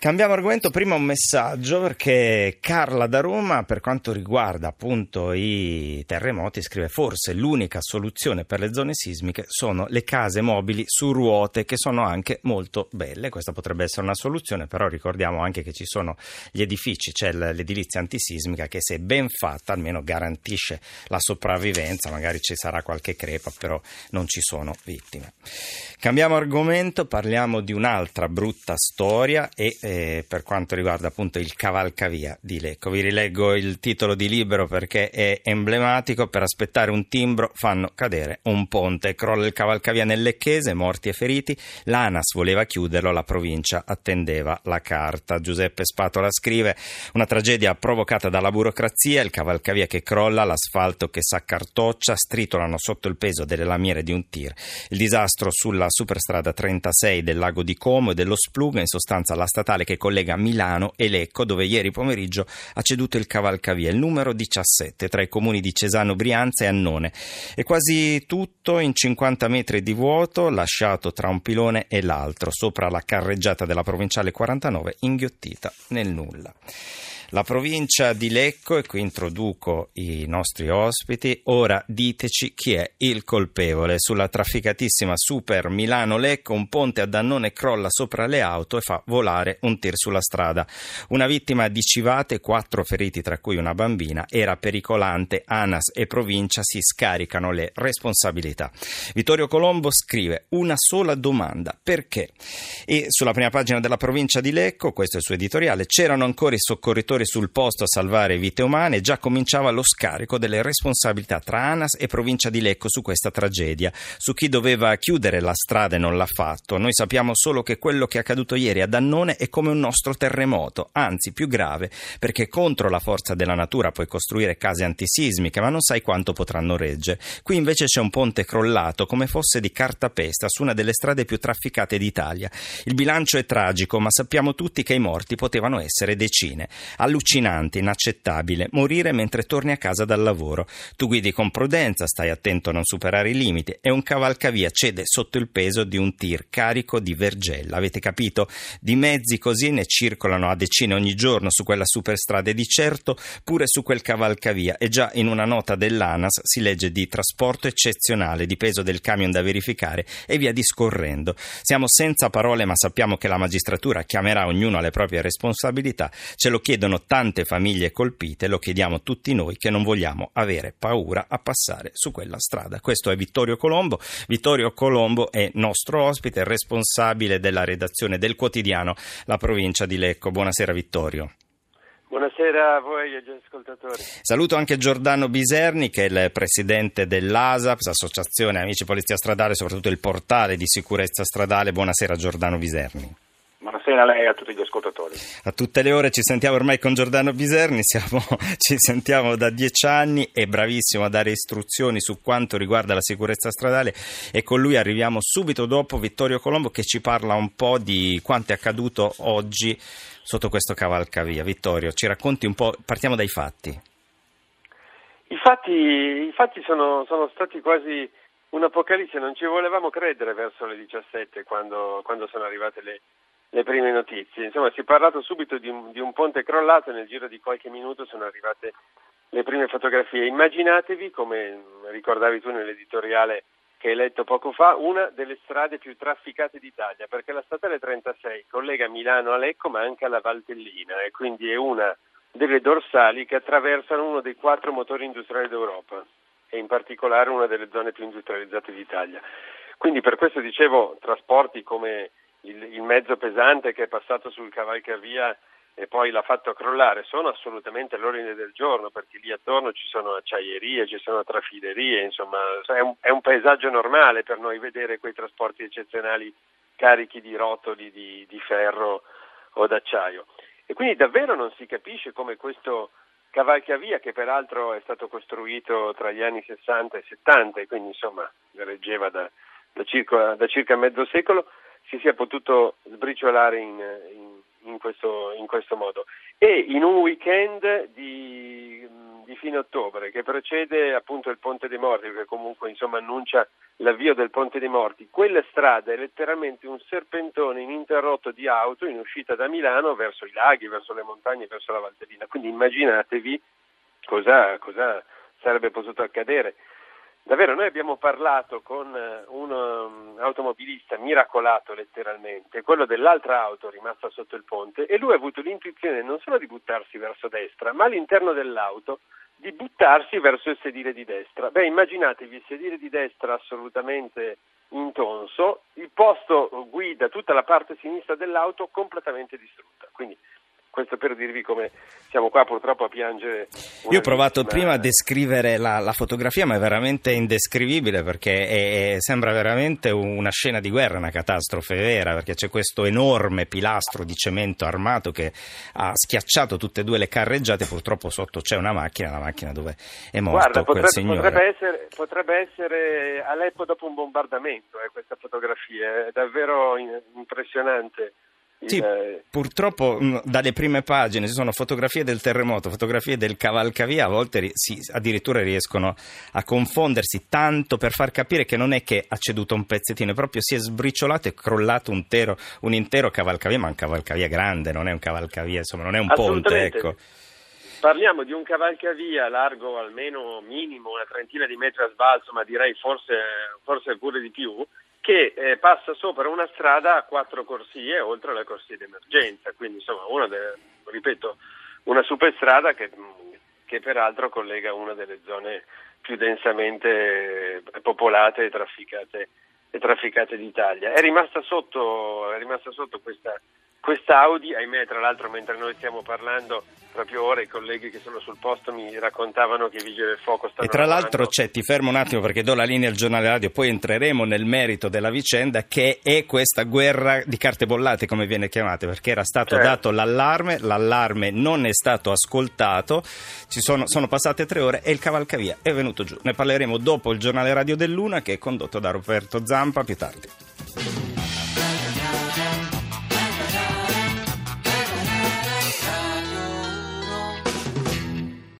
Cambiamo argomento, prima un messaggio perché Carla da Roma per quanto riguarda appunto i terremoti scrive forse l'unica soluzione per le zone sismiche sono le case mobili su ruote che sono anche molto belle, questa potrebbe essere una soluzione però ricordiamo anche che ci sono gli edifici, c'è l'edilizia antisismica che se ben fatta almeno garantisce la sopravvivenza, magari ci sarà qualche crepa però non ci sono vittime. Cambiamo argomento, parliamo di un'altra brutta storia e eh, per quanto riguarda appunto il cavalcavia di Lecco. Vi rileggo il titolo di libro perché è emblematico. Per aspettare un timbro fanno cadere un ponte. Crolla il cavalcavia nel Lecchese, morti e feriti. L'ANAS voleva chiuderlo, la provincia attendeva la carta. Giuseppe Spatola scrive: Una tragedia provocata dalla burocrazia, il cavalcavia che crolla, l'asfalto che s'accartoccia, stritolano sotto il peso delle lamiere di un tir. Il disastro sulla superstrada 36 del lago di Como e dello Spluga, in sostanza la statale che collega Milano e Lecco, dove ieri pomeriggio ha ceduto il cavalcavia, il numero 17, tra i comuni di Cesano, Brianza e Annone. È quasi tutto in 50 metri di vuoto, lasciato tra un pilone e l'altro, sopra la carreggiata della provinciale 49, inghiottita nel nulla la provincia di Lecco e qui introduco i nostri ospiti. Ora diteci chi è il colpevole. Sulla trafficatissima Super Milano-Lecco un ponte a Dannone crolla sopra le auto e fa volare un tir sulla strada. Una vittima di civate, quattro feriti tra cui una bambina, era pericolante. ANAS e provincia si scaricano le responsabilità. Vittorio Colombo scrive una sola domanda, perché? E sulla prima pagina della provincia di Lecco, questo è il suo editoriale, c'erano ancora i soccorritori operatori sul posto a salvare vite umane, già cominciava lo scarico delle responsabilità tra ANAS e provincia di Lecco su questa tragedia. Su chi doveva chiudere la strada e non l'ha fatto. Noi sappiamo solo che quello che è accaduto ieri a Dannone è come un nostro terremoto, anzi più grave, perché contro la forza della natura puoi costruire case antisismiche, ma non sai quanto potranno reggere. Qui invece c'è un ponte crollato come fosse di cartapesta su una delle strade più trafficate d'Italia. Il bilancio è tragico, ma sappiamo tutti che i morti potevano essere decine. Al allucinante, inaccettabile, morire mentre torni a casa dal lavoro. Tu guidi con prudenza, stai attento a non superare i limiti e un cavalcavia cede sotto il peso di un tir carico di vergella. Avete capito? Di mezzi così ne circolano a decine ogni giorno su quella superstrada e di certo pure su quel cavalcavia e già in una nota dell'ANAS si legge di trasporto eccezionale, di peso del camion da verificare e via discorrendo. Siamo senza parole ma sappiamo che la magistratura chiamerà ognuno alle proprie responsabilità. Ce lo chiedono tante famiglie colpite, lo chiediamo tutti noi che non vogliamo avere paura a passare su quella strada. Questo è Vittorio Colombo. Vittorio Colombo è nostro ospite, responsabile della redazione del quotidiano La provincia di Lecco. Buonasera Vittorio. Buonasera a voi e agli ascoltatori. Saluto anche Giordano Biserni che è il presidente dell'ASAPS, Associazione Amici Polizia Stradale, soprattutto il portale di sicurezza stradale. Buonasera Giordano Biserni. Buonasera a lei e a tutti gli ascoltatori. A tutte le ore ci sentiamo ormai con Giordano Biserni, siamo, ci sentiamo da dieci anni, è bravissimo a dare istruzioni su quanto riguarda la sicurezza stradale e con lui arriviamo subito dopo Vittorio Colombo che ci parla un po' di quanto è accaduto oggi sotto questo cavalcavia. Vittorio, ci racconti un po', partiamo dai fatti. I fatti, i fatti sono, sono stati quasi un'apocalisse, non ci volevamo credere verso le 17 quando, quando sono arrivate le le prime notizie. Insomma, si è parlato subito di un, di un ponte crollato e nel giro di qualche minuto sono arrivate le prime fotografie. Immaginatevi, come ricordavi tu nell'editoriale che hai letto poco fa, una delle strade più trafficate d'Italia, perché la statale 36 collega Milano a Lecco ma anche alla Valtellina e quindi è una delle dorsali che attraversano uno dei quattro motori industriali d'Europa e in particolare una delle zone più industrializzate d'Italia. Quindi per questo dicevo trasporti come il, il mezzo pesante che è passato sul cavalcavia e poi l'ha fatto crollare sono assolutamente all'ordine del giorno perché lì attorno ci sono acciaierie, ci sono trafilerie, insomma è un, è un paesaggio normale per noi vedere quei trasporti eccezionali carichi di rotoli di, di ferro o d'acciaio. E quindi davvero non si capisce come questo cavalcavia, che peraltro è stato costruito tra gli anni 60 e 70 e quindi insomma reggeva da, da, circa, da circa mezzo secolo, si sia potuto sbriciolare in, in, in, questo, in questo, modo. E in un weekend di, di fine ottobre che precede appunto il Ponte dei Morti, che comunque insomma annuncia l'avvio del Ponte dei Morti, quella strada è letteralmente un serpentone ininterrotto di auto in uscita da Milano verso i laghi, verso le montagne, verso la Valtellina. Quindi immaginatevi cosa, cosa sarebbe potuto accadere. Davvero, noi abbiamo parlato con eh, un um, automobilista miracolato letteralmente, quello dell'altra auto rimasta sotto il ponte, e lui ha avuto l'intuizione non solo di buttarsi verso destra, ma all'interno dell'auto di buttarsi verso il sedile di destra. Beh, immaginatevi il sedile di destra assolutamente intonso, il posto guida, tutta la parte sinistra dell'auto completamente distrutta. Quindi questo per dirvi come siamo qua purtroppo a piangere. Io ho provato prima a descrivere la, la, fotografia, ma è veramente indescrivibile perché è, è, sembra veramente una scena di guerra, una catastrofe vera, perché c'è questo enorme pilastro di cemento armato che ha schiacciato tutte e due le carreggiate. Purtroppo sotto c'è una macchina, la macchina dove è morto Guarda, quel potrebbe, signore. Potrebbe essere, potrebbe essere Aleppo dopo un bombardamento, eh, questa fotografia, è davvero impressionante. Sì, eh, purtroppo dalle prime pagine ci sono fotografie del terremoto, fotografie del cavalcavia, a volte si, addirittura riescono a confondersi tanto per far capire che non è che ha ceduto un pezzettino, proprio si è sbriciolato e crollato un intero, un intero cavalcavia, ma un cavalcavia grande, non è un cavalcavia, insomma non è un ponte. Ecco. Parliamo di un cavalcavia largo almeno minimo una trentina di metri a sbalzo, ma direi forse, forse pure di più, che eh, passa sopra una strada a quattro corsie oltre alle corsie d'emergenza, quindi insomma una de, ripeto, una superstrada che, che, peraltro collega una delle zone più densamente popolate e trafficate, e trafficate d'Italia. È rimasta sotto, è rimasta sotto questa, questa Audi, ahimè tra l'altro mentre noi stiamo parlando proprio ora i colleghi che sono sul posto mi raccontavano che i vigili del fuoco stanno E tra l'altro c'è, ti fermo un attimo perché do la linea al giornale radio, poi entreremo nel merito della vicenda che è questa guerra di carte bollate come viene chiamata, perché era stato certo. dato l'allarme, l'allarme non è stato ascoltato, ci sono, sono passate tre ore e il cavalcavia è venuto giù. Ne parleremo dopo il giornale radio dell'Una che è condotto da Roberto Zampa più tardi.